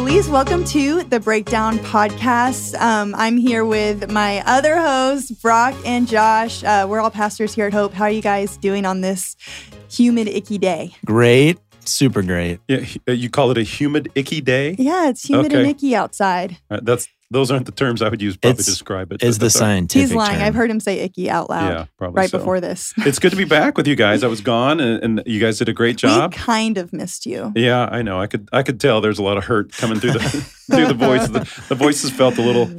Feliz. Welcome to the Breakdown Podcast. Um, I'm here with my other hosts, Brock and Josh. Uh, we're all pastors here at Hope. How are you guys doing on this humid, icky day? Great. Super great. Yeah, uh, you call it a humid, icky day. Yeah, it's humid and icky outside. Uh, that's those aren't the terms I would use probably It's- to describe it. it. Is but the that's scientific He's lying. term. I've heard him say icky out loud Yeah, probably right so. before this. It's good to be back with you guys. I was gone, and, and you guys did a great job. We kind of missed you. Yeah, I know. I could I could tell there's a lot of hurt coming through the through the voice. The, the voices felt a little.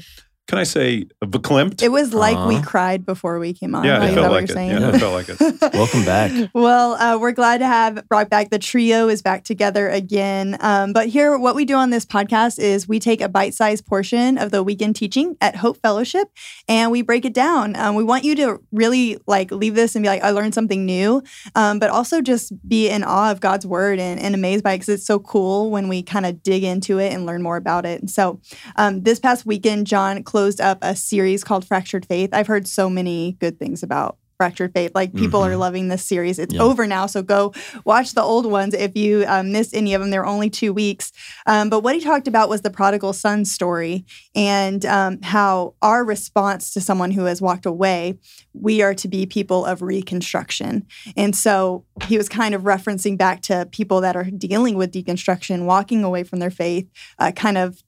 Can I say verklempt? It was like we cried before we came on. yeah, right? it Is felt that like what it. you're saying? Yeah, it felt like it. Welcome back. Well, uh, we're glad to have brought back the trio is back together again. Um, but here, what we do on this podcast is we take a bite-sized portion of the weekend teaching at Hope Fellowship and we break it down. Um, we want you to really like leave this and be like, I learned something new, um, but also just be in awe of God's word and, and amazed by it because it's so cool when we kind of dig into it and learn more about it. And so, um, this past weekend, John closed up a series called Fractured Faith. I've heard so many good things about Fractured Faith. Like people are Mhm. loving this series. It's Yeah. over now, so go watch the old ones if you um, missed any of them. They're only two weeks. Um, but what he talked about was the prodigal son story and um, how our response to someone who has walked away, we are to be people of reconstruction. And so he was kind of referencing back to people that are dealing with deconstruction, walking away from their faith, uh, kind of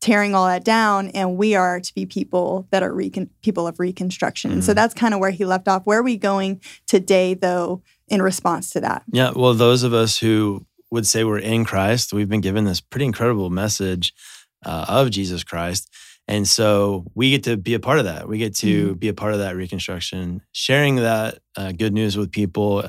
tearing all that down and we are to be people that are recon- people of reconstruction and so that's kind of where he left off where are we going today though in response to that Yeah. Well, those of us who would say we're in Christ, we've been given this pretty incredible message uh, of Jesus Christ. And so we get to be a part of that. We get to be a part of that reconstruction, sharing that uh, good news with people,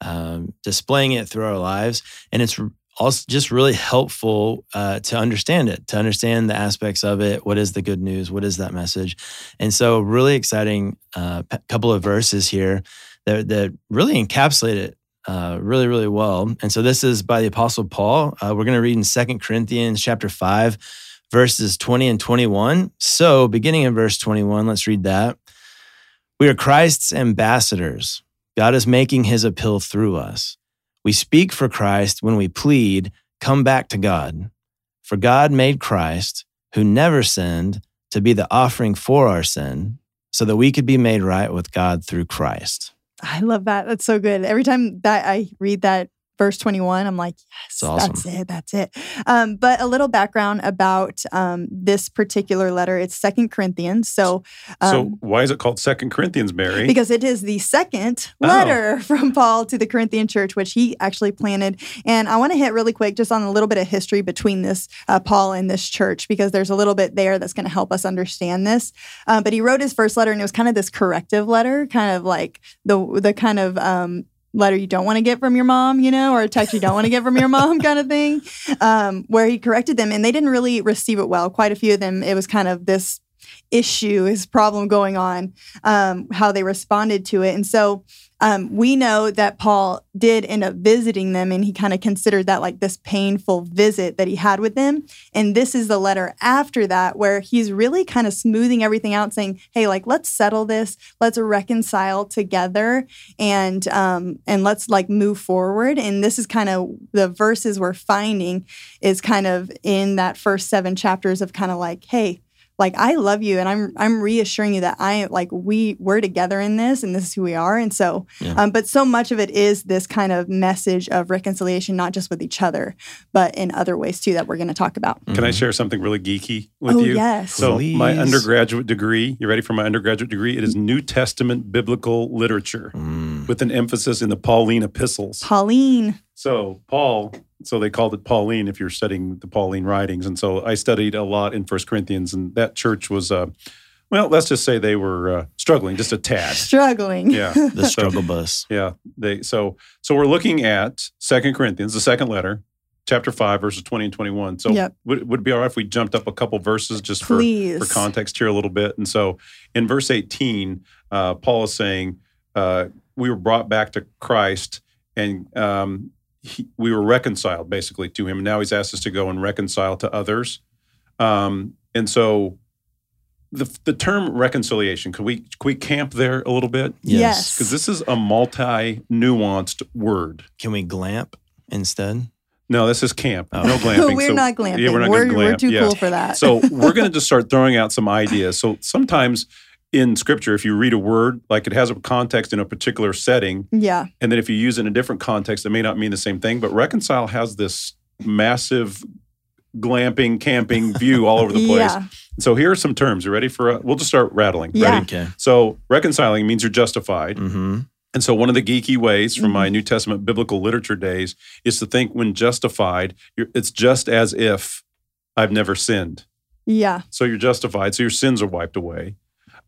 um, displaying it through our lives. And it's also just really helpful uh, to understand it, to understand the aspects of it. What is the good news? What is that message? And so, really exciting uh, couple of verses here that, that really encapsulate it uh, really, really well. And so this is by the Apostle Paul. Uh, we're going to read in Second Corinthians chapter 5, verses 20 and 21. So beginning in verse 21, let's read that. We are Christ's ambassadors. God is making his appeal through us. We speak for Christ when we plead, come back to God. For God made Christ, who never sinned, to be the offering for our sin, so that we could be made right with God through Christ. i love that that's so good every time that i read that verse 21 i'm like yes awesome. that's it that's it um, but a little background about um, this particular letter it's second corinthians so um, so why is it called Second Corinthians, Mary? because it is the second Oh. letter from Paul to the Corinthian church, which he actually planted. And I want to hit really quick just on a little bit of history between this uh, Paul and this church, because there's a little bit there that's going to help us understand this. Uh, but he wrote his first letter, and it was kind of this corrective letter, kind of like the the kind of um, letter you don't want to get from your mom, you know, or a text you don't want to get from your mom kind of thing, um, where he corrected them, and they didn't really receive it well. Quite a few of them, it was kind of this issue, his problem going on, um, how they responded to it. And so um, we know that Paul did end up visiting them, and he kind of considered that like this painful visit that he had with them. And this is the letter after that, where he's really kind of smoothing everything out, saying, "Hey, like let's settle this, let's reconcile together, and um, and let's like move forward." And this is kind of the verses we're finding is kind of in that first seven chapters of kind of like, "Hey." Like I love you and I'm I'm reassuring you that I like we we're together in this and this is who we are and so Yeah. um, but so much of it is this kind of message of reconciliation not just with each other but in other ways too that we're going to talk about. Can I share something really geeky with oh you? yes. So my undergraduate degree, you ready for my undergraduate degree? It is New Testament biblical literature Mm. with an emphasis in the Pauline epistles. Pauline. So Paul, so they called it Pauline if you're studying the Pauline writings. And so I studied a lot in First Corinthians, and that church was, uh, well, let's just say they were uh, struggling just a tad. Struggling. Yeah, The struggle bus. yeah. They so so we're looking at Second Corinthians, the second letter, chapter five, verses twenty and twenty one. So Yep. would would it be all right if we jumped up a couple verses just for for context here a little bit. And so in verse 18, uh, Paul is saying, uh, We were brought back to Christ and um, he, we were reconciled basically to him. Now he's asked us to go and reconcile to others. Um, and so the, the term reconciliation, could we, could we camp there a little bit? Yes. Because this is a multi nuanced word. Can we glamp instead? No, this is camp. Oh. No glamping. we're So- not glamping. Yeah, we're not we're, gonna we're too Yeah. cool for that. So we're going to just start throwing out some ideas. So sometimes in scripture, if you read a word, like it has a context in a particular setting, yeah, and then if you use it in a different context, it may not mean the same thing. But reconcile has this massive glamping, camping view all over the place. yeah, So here are some terms. You ready for? Uh, we'll just start rattling. Yeah. Ready? Okay. So reconciling means you're justified. Mm-hmm. And so, one of the geeky ways from Mm-hmm. my New Testament biblical literature days is to think when justified, you're, it's just as if I've never sinned. yeah, So you're justified. So your sins are wiped away.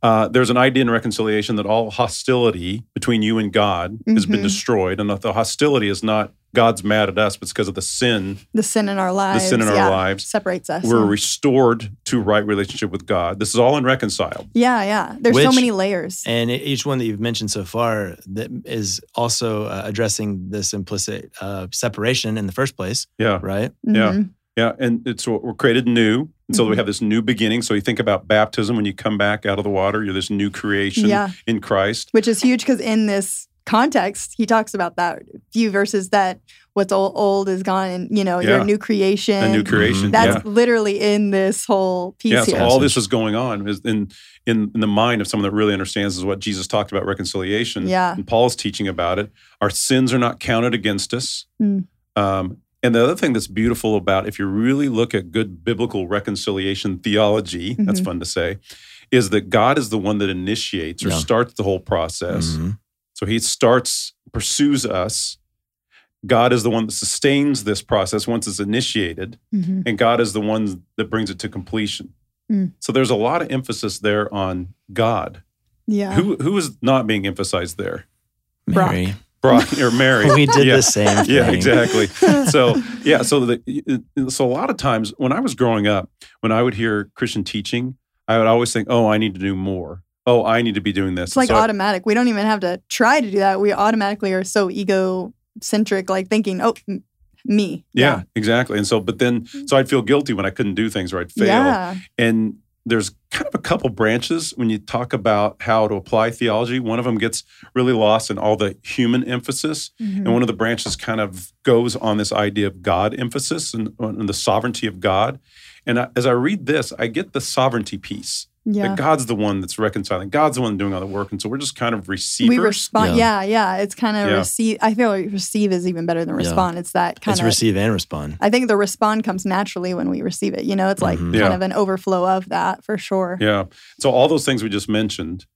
Uh, there's an idea in reconciliation that all hostility between you and God has been Mhm. destroyed, and that the hostility is not God's mad at us, but it's because of the sin. the sin in our lives, The sin in our lives. separates us. We're yeah. restored to right relationship with God. This is all in reconciled. yeah, yeah. There's so many layers. And each one that you've mentioned so far that is also uh, addressing this implicit uh, separation in the first place, Yeah. right? yeah. Yeah, and it's we're created new. And so we Mhm. have this new beginning. So you think about baptism when you come back out of the water, you're this new creation Yeah. in Christ. which is huge because in this context, he talks about that few verses that what's old, old is gone, and you know, you're Yeah. a new creation. A new creation. That's yeah. literally in this whole piece Yeah, so here. all this is going on is in, in in the mind of someone that really understands is what Jesus talked about reconciliation. Yeah. And Paul's teaching about it. Our sins are not counted against us. Mm. Um, and the other thing that's beautiful about if you really look at good biblical reconciliation theology, that's Mhm. fun to say, is that God is the one that initiates or Yeah. starts the whole process. Mhm. So he starts, pursues us. God is the one that sustains this process once it's initiated, Mhm. and God is the one that brings it to completion. Mm. So there's a lot of emphasis there on God. Yeah. Who who is not being emphasized there? Mary. Brock or Mary. We did Yeah. the same thing. Yeah, exactly. So yeah, so the so a lot of times when I was growing up, when I would hear Christian teaching, I would always think, "Oh, I need to do more. Oh, I need to be doing this." It's like so I- automatic. We don't even have to try to do that. We automatically are so egocentric, like thinking, oh, m- me. yeah, exactly. And so, but then, mm-hmm. so I'd feel guilty when I couldn't do things or I'd fail. Yeah. And there's kind of a couple branches when you talk about how to apply theology. One of them gets really lost in all the human emphasis, Mhm. and one of the branches kind of goes on this idea of God emphasis and, and the sovereignty of God. And I, as I read this, I get the sovereignty piece. Yeah. That God's the one that's reconciling. God's the one doing all the work, and so we're just kind of receivers. we respond. Yeah. Yeah. yeah, It's kind of Yeah. receive. I feel like receive is even better than Yeah. respond. It's that kind It's of. receive and respond. I think the respond comes naturally when we receive it. You know, it's like Mhm. kind Yeah. of an overflow of that for sure. Yeah. So all those things we just mentioned.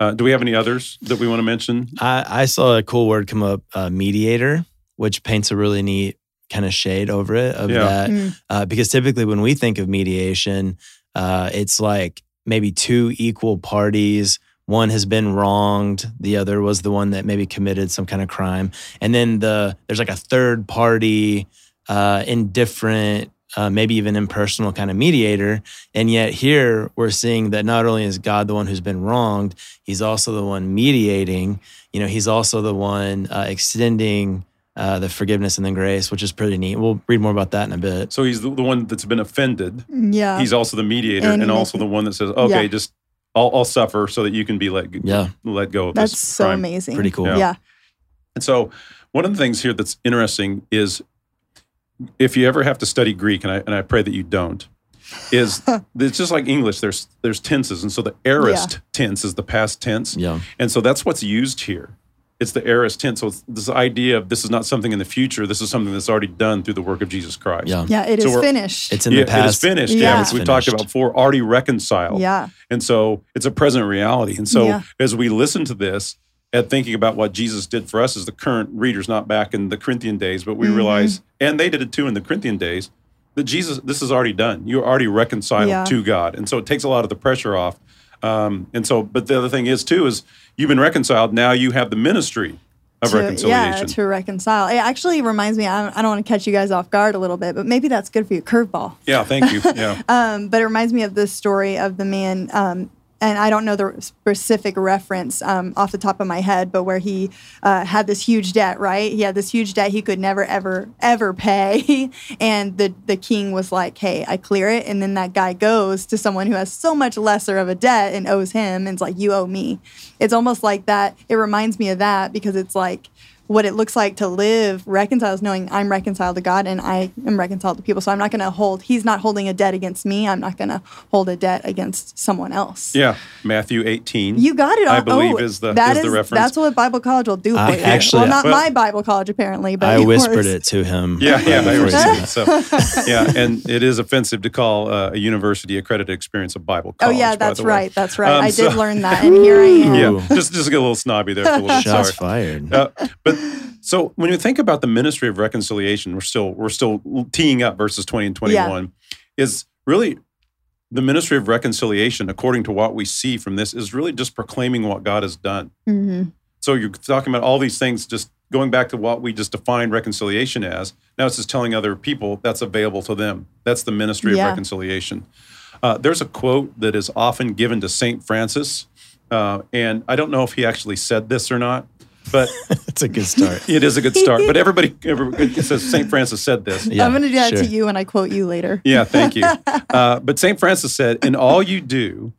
Uh, do we have any others that we want to mention? I, I saw a cool word come up, uh, mediator, which paints a really neat kind of shade over it of Yeah. that. Mm. Uh, because typically when we think of mediation, uh, it's like maybe two equal parties. One has been wronged, the other was the one that maybe committed some kind of crime, and then the there's like a third party, uh, indifferent, uh, maybe even impersonal kind of mediator. And yet here we're seeing that not only is God the one who's been wronged, He's also the one mediating. You know, He's also the one uh, extending. Uh, the forgiveness and the grace, which is pretty neat. We'll read more about that in a bit. So he's the, the one that's been offended. Yeah. He's also the mediator And and, also the one that says, "Okay, Yeah. just I'll, I'll suffer so that you can be let Yeah, let go of That's this so crime." amazing. pretty cool. Yeah. Yeah. And so, one of the things here that's interesting is if you ever have to study Greek, and I and I pray that you don't, is it's just like English. There's there's tenses, and so the aorist tense is the past tense, Yeah. and so that's what's used here. It's the aorist tense. So it's this idea of this is not something in the future. This is something that's already done through the work of Jesus Christ. Yeah. Yeah. It is So we're- finished. It's in yeah, the past. it is finished. Yeah. Yeah, It's which we talked about before, already reconciled. yeah. And so it's a present reality. And so Yeah. as we listen to this and thinking about what Jesus did for us as the current readers, not back in the Corinthian days, but we Mhm. realize, and they did it too in the Corinthian days, that Jesus, this is already done. You're already reconciled Yeah. to God. And so it takes a lot of the pressure off. Um, and so, but the other thing is too, is you've been reconciled. Now you have the ministry of to, reconciliation. Yeah, to reconcile. It actually reminds me, I don't, I don't want to catch you guys off guard a little bit, but maybe that's good for you. Curveball. yeah, thank you. Yeah. Um, but it reminds me of this story of the man, um, and I don't know the specific reference um, off the top of my head, but where he uh, had this huge debt, right? He had this huge debt he could never, ever, ever pay. and the, the king was like, hey, I clear it. And then that guy goes to someone who has so much lesser of a debt and owes him. And it's like, you owe me. It's almost like that. It reminds me of that because it's like, what it looks like to live reconciled is knowing I'm reconciled to God and I am reconciled to people. So I'm not going to hold, he's not holding a debt against me. I'm not going to hold a debt against someone else. Yeah, Matthew 18. You got it. I on- believe oh, is the that is the reference. That's what Bible college will do for I you. actually- well, not Well- my Bible college apparently, but I whispered yours. it to him. Yeah, yeah, I before he said it. So, yeah, and it is offensive to call uh, a university accredited experience a Bible college. Oh yeah, that's right. That's right. Um, I so- did learn that, and here I am. Yeah, just just get a little snobby there for a little bit. Shots Sorry. fired. Uh, but so when you think about the ministry of reconciliation, we're still we're still teeing up verses twenty and twenty one. Is really the ministry of reconciliation, according to what we see from this, is really just proclaiming what God has done. hmm So you're talking about all these things, just going back to what we just defined reconciliation as. Now it's just telling other people that's available to them. That's the ministry Yeah. of reconciliation. Uh, there's a quote that is often given to Saint Francis, uh, and I don't know if he actually said this or not, but It's a good start. it is a good start. But everybody, everybody says Saint Francis said this. Yeah, I'm going to do that sure. to you and I quote you later. Yeah, thank you. Uh, but St. Francis said, In all you do,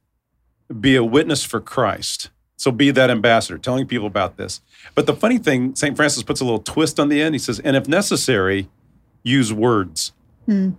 be a witness for Christ. So be that ambassador, telling people about this. But the funny thing, St. Francis puts a little twist on the end. He says, And if necessary, use words. Hmm.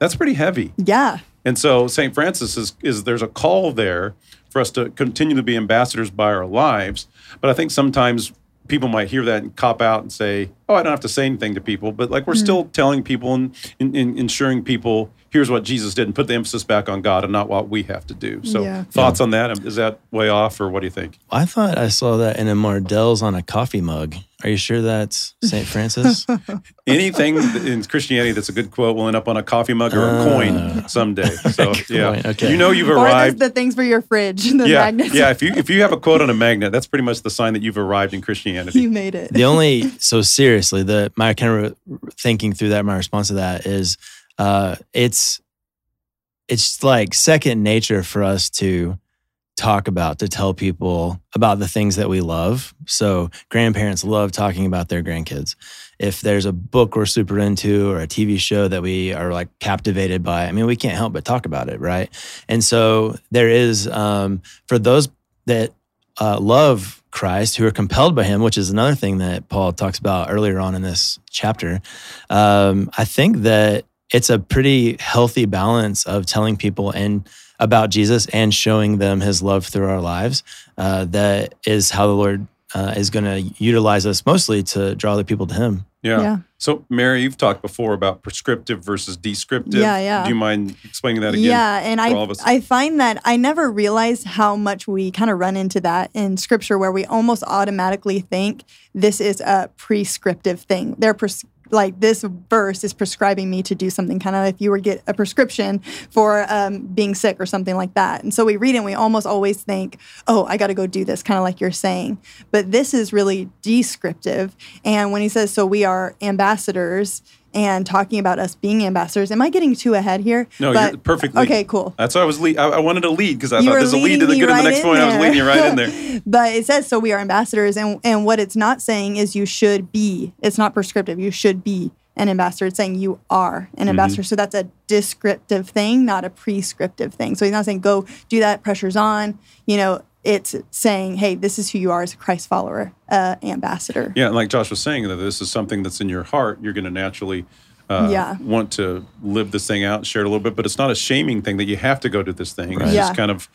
That's pretty heavy. Yeah. And so St. Francis is, is there's a call there for us to continue to be ambassadors by our lives. But I think sometimes people might hear that and cop out and say, oh, I don't have to say anything to people. But like we're hmm. still telling people and, and, and ensuring people, here's what Jesus did and put the emphasis back on God and not what we have to do. So Yeah. thoughts on that? Is that way off or what do you think? I thought I saw that in a Mardel's on a coffee mug. Are you sure that's St. Francis? Anything in Christianity that's a good quote will end up on a coffee mug or a Ah. coin someday. So yeah, okay. you know you've Or the, arrived. the things for your fridge, the yeah, magnets. yeah. If you if you have a quote on a magnet, that's pretty much the sign that you've arrived in Christianity. you made it. the only so seriously the my kind of thinking through that my response to that is uh it's it's like second nature for us to talk about to tell people about the things that we love so grandparents love talking about their grandkids if there's a book we're super into or a tv show that we are like captivated by i mean we can't help but talk about it right and so there is um for those that uh, love Christ, who are compelled by Him, which is another thing that Paul talks about earlier on in this chapter. Um, I think that it's a pretty healthy balance of telling people and about Jesus and showing them His love through our lives. Uh, that is how the Lord uh, is going to utilize us mostly to draw the people to Him. Yeah. Yeah. So, Mary, you've talked before about prescriptive versus descriptive. Yeah, yeah. Do you mind explaining that again? Yeah, and for I all of us? I find that I never realized how much we kind of run into that in scripture where we almost automatically think this is a prescriptive thing. They're pres- like this verse is prescribing me to do something kind of if you were get a prescription for um, being sick or something like that. And so we read it and we almost always think, oh, I got to go do this, kind of like you're saying. But this is really descriptive. And when he says, so we are ambassadors and talking about us being ambassadors, am I getting too ahead here? no, But- you're perfectly. Okay, cool. That's why I was lead. I, I wanted to lead because I You thought there's a lead to the good me in the next in point. I was leading you right in there. But it says so we are ambassadors, and and what it's not saying is you should be. It's not prescriptive. You should be an ambassador. It's saying you are Mm-hmm. an ambassador. So that's a descriptive thing, not a prescriptive thing. So he's not saying go do that. Pressure's on. You know, it's saying hey, this is who you are as a Christ follower, uh, ambassador. Yeah, and like Josh was saying, that this is something that's in your heart. You're going to naturally uh, Yeah. want to live this thing out, share it a little bit. But it's not a shaming thing that you have to go to this thing. It's Yeah. just kind of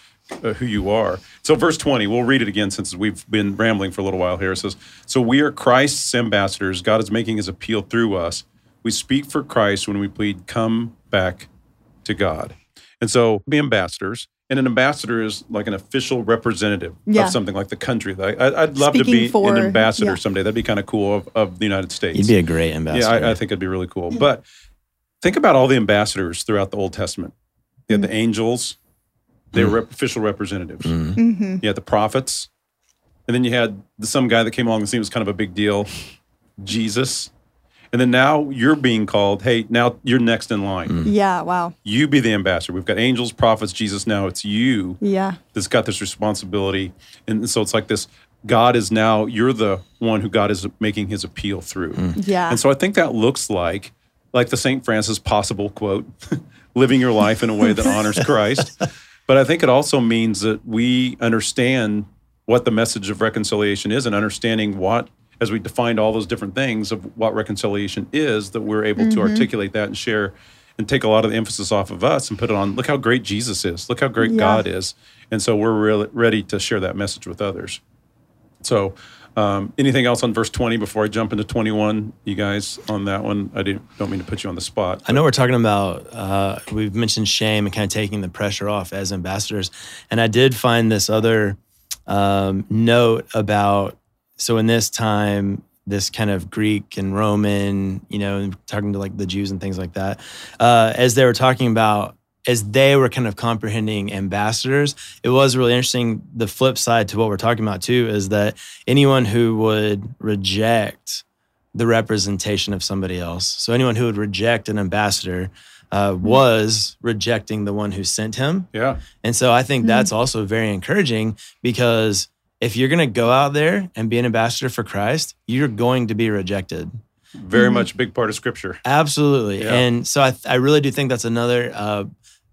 uh, who you are. So, verse 20, we'll read it again since we've been rambling for a little while here. It says, So we are Christ's ambassadors. God is making his appeal through us. We speak for Christ when we plead, Come back to God. And so, be ambassadors. And an ambassador is like an official representative Yeah. of something like the country. Like, I, I'd love to be for- an ambassador yeah. someday. That'd be kind of cool of, of the United States. You'd be a great ambassador. Yeah, I, I think it'd be really cool. But think about all the ambassadors throughout the Old Testament. You had the mm. angels; they were mm. rep- official representatives. Mm. Mm-hmm. You had the prophets, and then you had some guy that came along and seemed was kind of a big deal, Jesus. And then now you're being called. Hey, now you're next in line. Mm. Yeah. Wow. You be the ambassador. We've got angels, prophets, Jesus. Now it's you Yeah. that's got this responsibility. And so it's like this God is now, you're the one who God is making his appeal through. Mm. Yeah. And so I think that looks like, like the St. Francis possible quote, living your life in a way that honors Christ. But I think it also means that we understand what the message of reconciliation is and understanding what as we defined all those different things of what reconciliation is, that we're able to articulate that and share and take a lot of the emphasis off of us and put it on look how great Jesus is, look how great Yeah. God is. And so we're really ready to share that message with others. So, um, anything else on verse 20 before I jump into 21, you guys, on that one? I didn't, don't mean to put you on the spot. I know we're talking about, uh, we've mentioned shame and kind of taking the pressure off as ambassadors. And I did find this other um, note about, so in this time, this kind of Greek and Roman, you know, talking to like the Jews and things like that, uh, as they were talking about, as they were kind of comprehending ambassadors, it was really interesting. The flip side to what we're talking about too is that anyone who would reject the representation of somebody else. So anyone who would reject an ambassador uh, was rejecting the one who sent him. Yeah. And so I think that's also very encouraging because if you're going to go out there and be an ambassador for Christ, you're going to be rejected. Very much a big part of scripture. Absolutely. Yeah. And so I, I really do think that's another uh,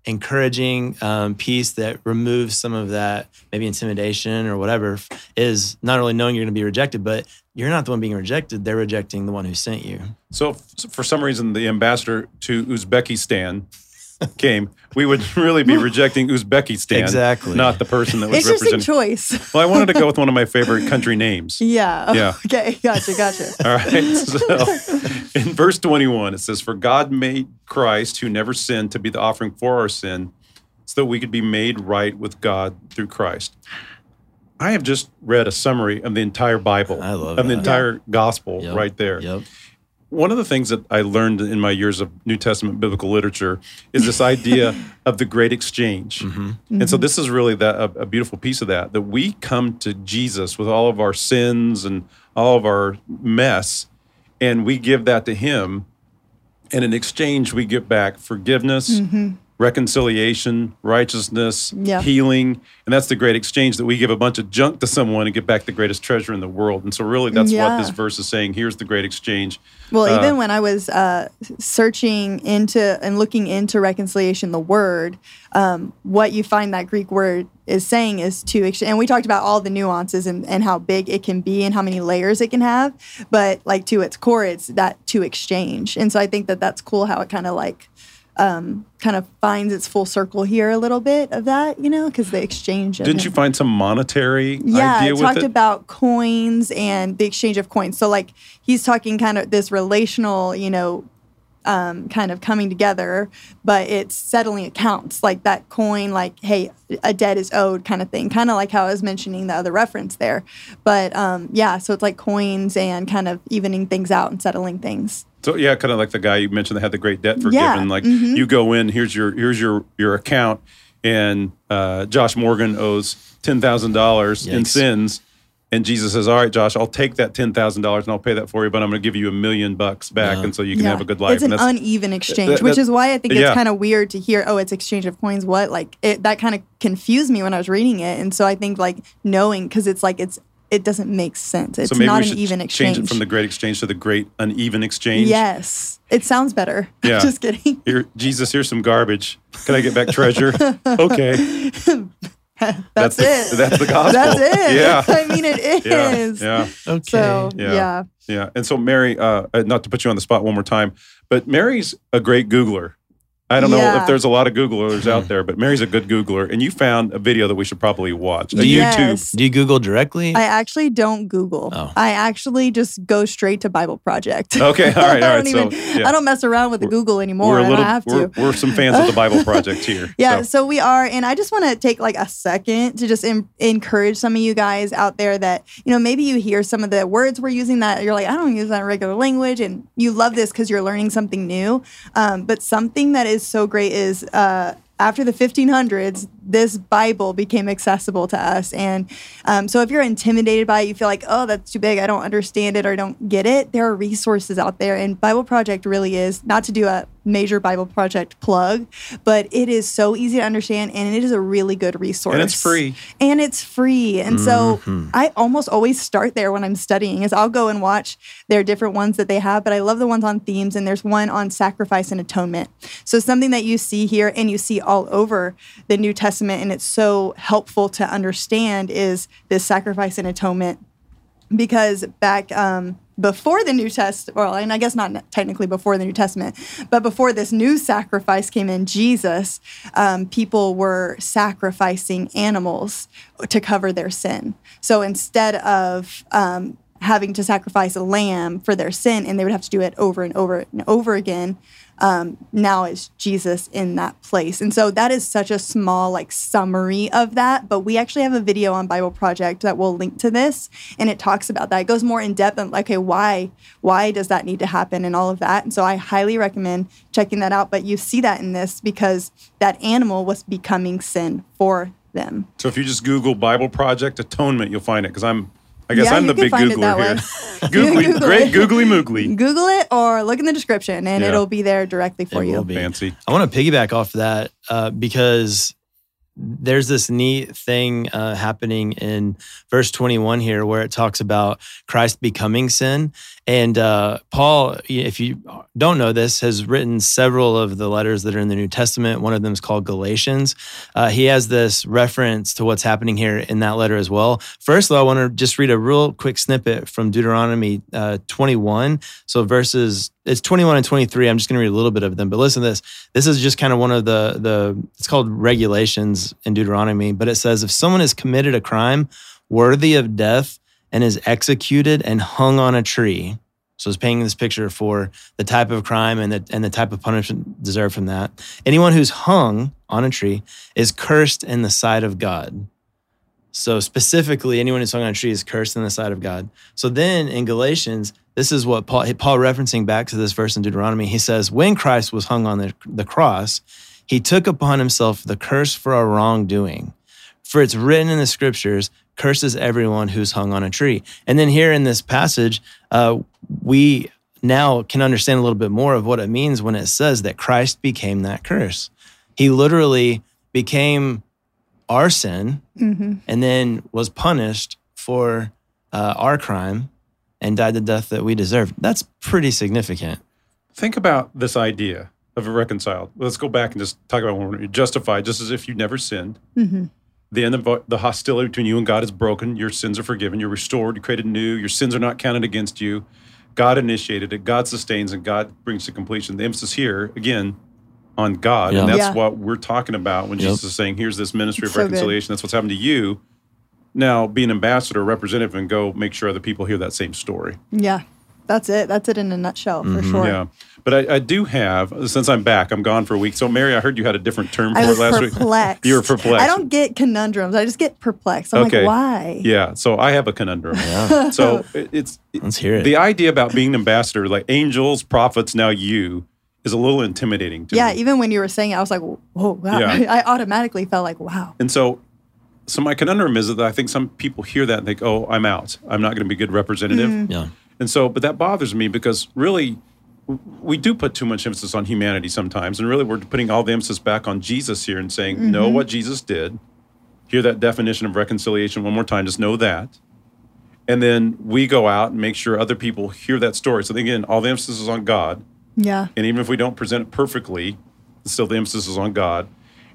encouraging um, piece that removes some of that maybe intimidation or whatever is not only knowing you're going to be rejected, but you're not the one being rejected. They're rejecting the one who sent you. So, if, for some reason, the ambassador to Uzbekistan came, we would really be rejecting Uzbekistan, Exactly. not the person that was Interesting representing. choice. Well, I wanted to go with one of my favorite country names. yeah. Yeah. Okay. Gotcha. Gotcha. All right. So in verse 21, it says, For God made Christ, who never sinned, to be the offering for our sin, so that we could be made right with God through Christ. I have just read a summary of the entire Bible, I love of the that. entire gospel Yep. right there. Yep. One of the things that I learned in my years of New Testament biblical literature is this idea of the great exchange. Mm-hmm. And so mm-hmm. this is really that a, a beautiful piece of that that we come to Jesus with all of our sins and all of our mess and we give that to him and in exchange we get back forgiveness, mm-hmm. Reconciliation, righteousness, Yeah. healing, and that's the great exchange that we give a bunch of junk to someone and get back the greatest treasure in the world. And so really that's what this verse is saying, here's the great exchange. Well, Uh, even when I was uh, searching into and looking into reconciliation, the word, um, what you find that Greek word is saying is to exchange. And we talked about all the nuances and, and how big it can be and how many layers it can have. But like to its core, it's that to exchange. And so I think that that's cool how it kind of like um, kind of finds its full circle here a little bit of that, you know, because the exchange. Of Didn't it. you find some monetary yeah, idea it talked it? about coins and the exchange of coins. So like he's talking kind of this relational, you know, um, kind of coming together, but it's settling accounts like that coin, like hey, a debt is owed, kind of thing. Kind of like how I was mentioning the other reference there, but um, yeah, so it's like coins and kind of evening things out and settling things. So yeah, kind of like the guy you mentioned that had the great debt forgiven. Yeah, mm-hmm. Like you go in, here's your here's your your account, and uh, Josh Morgan owes ten thousand dollars in sins, and Jesus says, "All right, Josh, I'll take that ten thousand dollars and I'll pay that for you, but I'm going to give you a million bucks back, Yeah. and so you can have a good life." It's an and that's, uneven exchange, that- which is why I think it's yeah. kind of weird to hear, oh, it's exchange of coins. What? Like it, that kind of confused me when I was reading it. And so I think like knowing, because it's like, it's, it doesn't make sense. It's so maybe not we an even exchange. change it from the great exchange to the great uneven exchange. Yes. It sounds better. Yeah. Just kidding. Here, Jesus, here's some garbage. Can I get back treasure? okay. That's, it. That's the gospel. That's it. Yeah. I mean, it is. Yeah. Yeah. Okay. So, Yeah. yeah. Yeah. And so Mary, uh, uh, not to put you on the spot one more time, but Mary's a great Googler. I don't know if there's a lot of Googlers out there, but Mary's a good Googler. And you found a video that we should probably watch. A Yes. YouTube. Do you Google directly? I actually don't Google. Oh. I actually just go straight to Bible Project. Okay. All right. All I don't So, yeah. I don't mess around with the Google anymore. we're a I little, don't have to. we're, we're some fans of the Bible Project here. Yeah, So, so. we are, and I just want to take like a second to just en- encourage some of you guys out there that you know maybe you hear some of the words we're using that you're like I don't use that in regular language, and you love this because you're learning something new. Um, but something that is so great is uh, after the 1500s, this Bible became accessible to us, and um, so if you're intimidated by it, you feel like oh that's too big, I don't understand it or don't get it. There are resources out there, and Bible Project really is not to do a major Bible Project plug, but it is so easy to understand and it is a really good resource. And it's free. And it's free. And so I almost always start there when I'm studying is I'll go and watch their different ones that they have, but I love the ones on themes and there's one on sacrifice and atonement. So something that you see here and you see all over the New Testament and it's so helpful to understand is this sacrifice and atonement because back um, before the New Testament, well, and I guess not technically before the New Testament, but before this new sacrifice came in, Jesus, um, people were sacrificing animals to cover their sin. So instead of um, having to sacrifice a lamb for their sin, and they would have to do it over and over and over again, um, now is Jesus in that place. And so that is such a small like summary of that. But we actually have a video on Bible Project that will link to this, and it talks about that. It goes more in depth and like, okay, why why does that need to happen and all of that. And so I highly recommend checking that out. But you see that in this because that animal was becoming sin for them. So if you just Google Bible Project Atonement, you'll find it because I'm I guess Yeah, I'm the big find Googler here. googly, Google great it. googly moogly. Google it or look in the description, and Yeah. it'll be there directly for It you. will be. Fancy. I want to piggyback off that uh, because there's this neat thing uh, happening in verse 21 here where it talks about Christ becoming sin. And uh, Paul, if you don't know this, has written several of the letters that are in the New Testament. One of them is called Galatians. Uh, he has this reference to what's happening here in that letter as well. First, though, I want to just read a real quick snippet from Deuteronomy uh, 21. So verses it's 21 and 23. I'm just going to read a little bit of them, but listen to this. This is just kind of one of the the it's called regulations in Deuteronomy, but it says if someone has committed a crime worthy of death and is executed and hung on a tree. So it's painting this picture for the type of crime and the and the type of punishment deserved from that. Anyone who's hung on a tree is cursed in the sight of God. So specifically, anyone who's hung on a tree is cursed in the sight of God. So then in Galatians, this is what Paul, Paul referencing back to this verse in Deuteronomy. He says, when Christ was hung on the, the cross, he took upon himself the curse for our wrongdoing. For it's written in the scriptures, curses everyone who's hung on a tree. And then here in this passage, uh, we now can understand a little bit more of what it means when it says that Christ became that curse. He literally became our sin hmm and then was punished for uh, our crime and died the death that we deserved. That's pretty significant. Think about this idea of a reconciled. Let's go back and just talk about when you're justified, just as if you never sinned. hmm The end of the hostility between you and God is broken. Your sins are forgiven. You're restored. You're created new. Your sins are not counted against you. God initiated it. God sustains and God brings to completion. The emphasis here, again, on God. Yeah. And that's Yeah. what we're talking about when Yep. Jesus is saying, here's this ministry of So reconciliation. That's what's happened to you. Now, be an ambassador, representative, and go make sure other people hear that same story. Yeah, that's it. That's it in a nutshell for Mhm. sure. Yeah. But I, I do have, since I'm back, I'm gone for a week. So, Mary, I heard you had a different term for I was it last week. You were perplexed. I don't get conundrums. I just get perplexed. I'm Okay. like, why? Yeah. So, I have a conundrum. Yeah. So, it's Let's hear it. the idea about being an ambassador, like angels, prophets, now you, is a little intimidating to Yeah, me. even when you were saying it, I was like, whoa, wow. Yeah. I automatically felt like, wow. And so, so my conundrum is that I think some people hear that and think, "Oh, I'm out. I'm not going to be a good representative." Mm. yeah. And so, but that bothers me because really, we do put too much emphasis on humanity sometimes, and really, we're putting all the emphasis back on Jesus here and saying, "Know what Jesus did." Hear that definition of reconciliation one more time. Just know that. And then we go out and make sure other people hear that story. So again, all the emphasis is on God. Yeah. And even if we don't present it perfectly, still the emphasis is on God.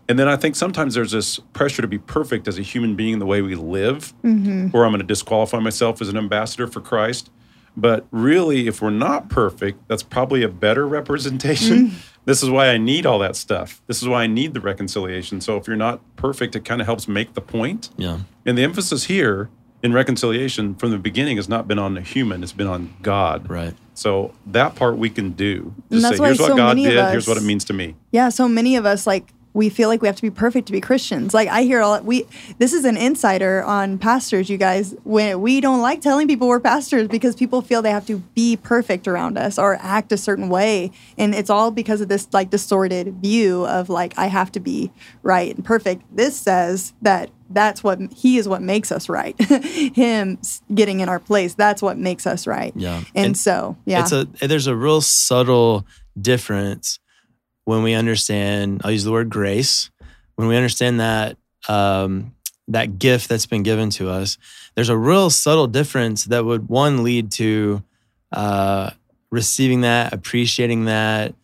And then I think sometimes there's this pressure to be perfect as a human being in the way we live, mm-hmm. or I'm going to disqualify myself as an ambassador for Christ. But really, if we're not perfect, that's probably a better representation. Mm. This is why I need all that stuff. This is why I need the reconciliation. So if you're not perfect, it kind of helps make the point. Yeah. And the emphasis here in reconciliation from the beginning has not been on the human, it's been on God. Right. So that part we can do. And Just that's say, why here's what so God many did, here's what it means to me. Yeah, so many of us like we feel like we have to be perfect to be Christians. Like I hear all we this is an insider on pastors, you guys. When we don't like telling people we're pastors because people feel they have to be perfect around us or act a certain way. And it's all because of this like distorted view of like I have to be right and perfect. This says that that's what he is what makes us right. Him getting in our place, that's what makes us right. Yeah. And, And so, yeah. It's a there's a real subtle difference when we understand. I'll use the word grace. When we understand that um, that gift that's been given to us, there's a real subtle difference that would one lead to uh, receiving that, appreciating that,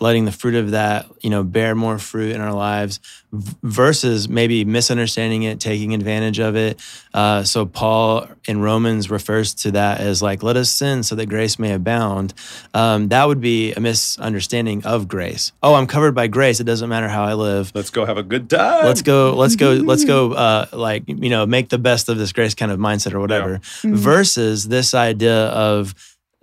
letting the fruit of that, you know, bear more fruit in our lives versus maybe misunderstanding it, taking advantage of it. Uh, so Paul in Romans refers to that as like, let us sin so that grace may abound. Um, that would be a misunderstanding of grace. Oh, I'm covered by grace. It doesn't matter how I live. Let's go have a good time. Let's go. Let's go. Let's go. Uh, like you know, make the best of this grace kind of mindset or whatever. Versus this idea of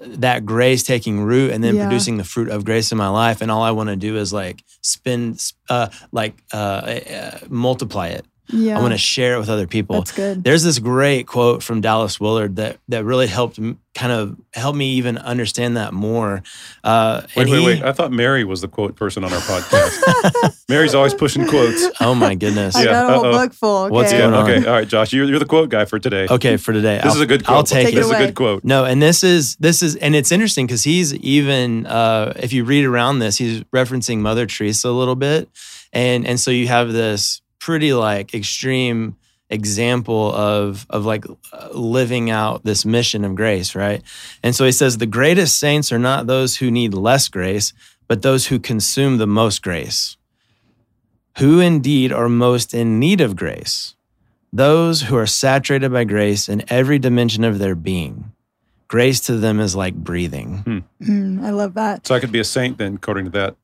that grace taking root and then Yeah. producing the fruit of grace in my life, and all I want to do is like spend, uh, like uh, uh, multiply it. Yeah. I want to share it with other people. That's good. There's this great quote from Dallas Willard that that really helped kind of help me even understand that more. Uh, Wait, and wait, he- wait. I thought Mary was the quote person on our podcast. Mary's always pushing quotes. Oh my goodness. I Yeah, got a whole uh-oh. book full. Okay. What's Yeah, going on? okay. All right, Josh, you're, you're the quote guy for today. Okay, for today. This I'll- is a good quote. I'll take Take it. it This is a good quote. No, and this is this is and it's interesting because he's even uh, if you read around this, he's referencing Mother Teresa a little bit, and and so you have this pretty like extreme example of of like living out this mission of grace, right? And so he says the greatest saints are not those who need less grace, but those who consume the most grace. Who indeed are most in need of grace? Those who are saturated by grace in every dimension of their being. Grace to them is like breathing. Mm, I love that. So I could be a saint then, according to that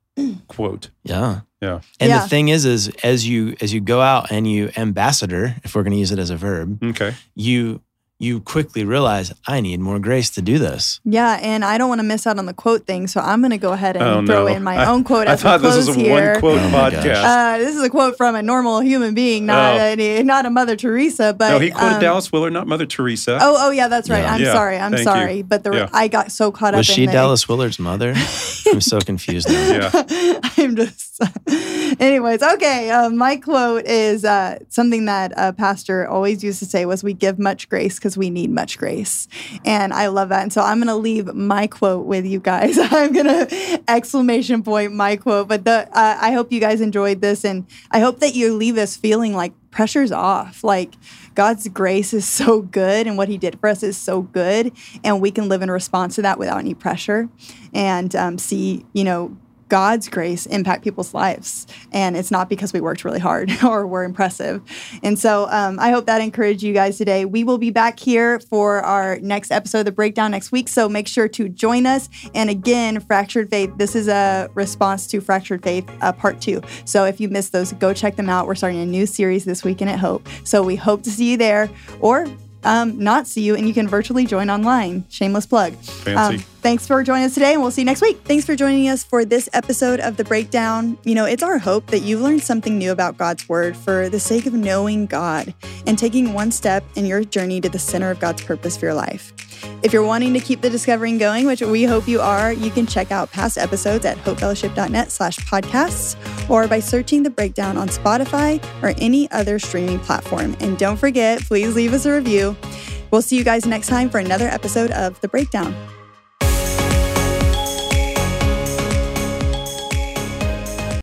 quote. Yeah. Yeah. And Yeah. the thing is, is as you as you go out and you ambassador, if we're going to use it as a verb, Okay. you you quickly realize I need more grace to do this. Yeah, and I don't want to miss out on the quote thing, so I'm going to go ahead and Oh, throw no. in my I- own quote I as thought we this close was a here. one quote Oh podcast. gosh. Uh, this is a quote from a normal human being, not Oh. any, not a Mother Teresa, but no, he quoted um, Dallas Willard, not Mother Teresa. Oh, oh yeah, that's right. Yeah. I'm Yeah, sorry. I'm thank sorry, you. but the Yeah. I got so caught Was up she in the, Dallas Willard's mother? I'm so confused now. yeah. I'm just. Anyways, okay. Uh, my quote is uh, something that a pastor always used to say was, "We give much grace because we need much grace," and I love that. And so I'm going to leave my quote with you guys. I'm going to exclamation point my quote. But the uh, I hope you guys enjoyed this, and I hope that you leave us feeling like pressure's off. Like God's grace is so good, and what He did for us is so good, and we can live in response to that without any pressure, and um, see, you know. God's grace impact people's lives. And it's not because we worked really hard or we're impressive. And so um, I hope that encouraged you guys today. We will be back here for our next episode of The Breakdown next week. So make sure to join us. And again, Fractured Faith, this is a response to Fractured Faith uh, part two. So if you missed those, go check them out. We're starting a new series this weekend at Hope. So we hope to see you there or um, not see you, and you can virtually join online. Shameless plug. Fancy. Um, thanks for joining us today, and we'll see you next week. Thanks for joining us for this episode of The Breakdown. You know, it's our hope that you've learned something new about God's Word for the sake of knowing God and taking one step in your journey to the center of God's purpose for your life. If you're wanting to keep the discovering going, which we hope you are, you can check out past episodes at hopefellowship.net slash podcasts or by searching The Breakdown on Spotify or any other streaming platform. And don't forget, please leave us a review. We'll see you guys next time for another episode of The Breakdown.